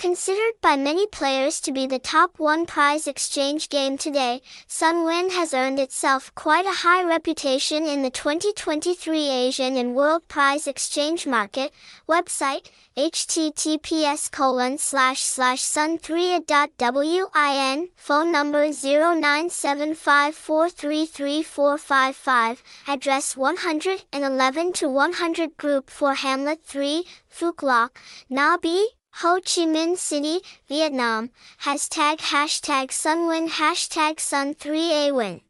Considered by many players to be the top one prize exchange game today, Sunwin has earned itself quite a high reputation in the 2023 Asian and World Prize Exchange Market. Website, https colon slash slash sun3a.win, phone number 0975433455, address 111 to 100 Group 4 Hamlet 3, Phước Lộc, Nha Be, Ho Chi Minh City, Vietnam. Hashtag hashtag Sunwin hashtag Sun3A win.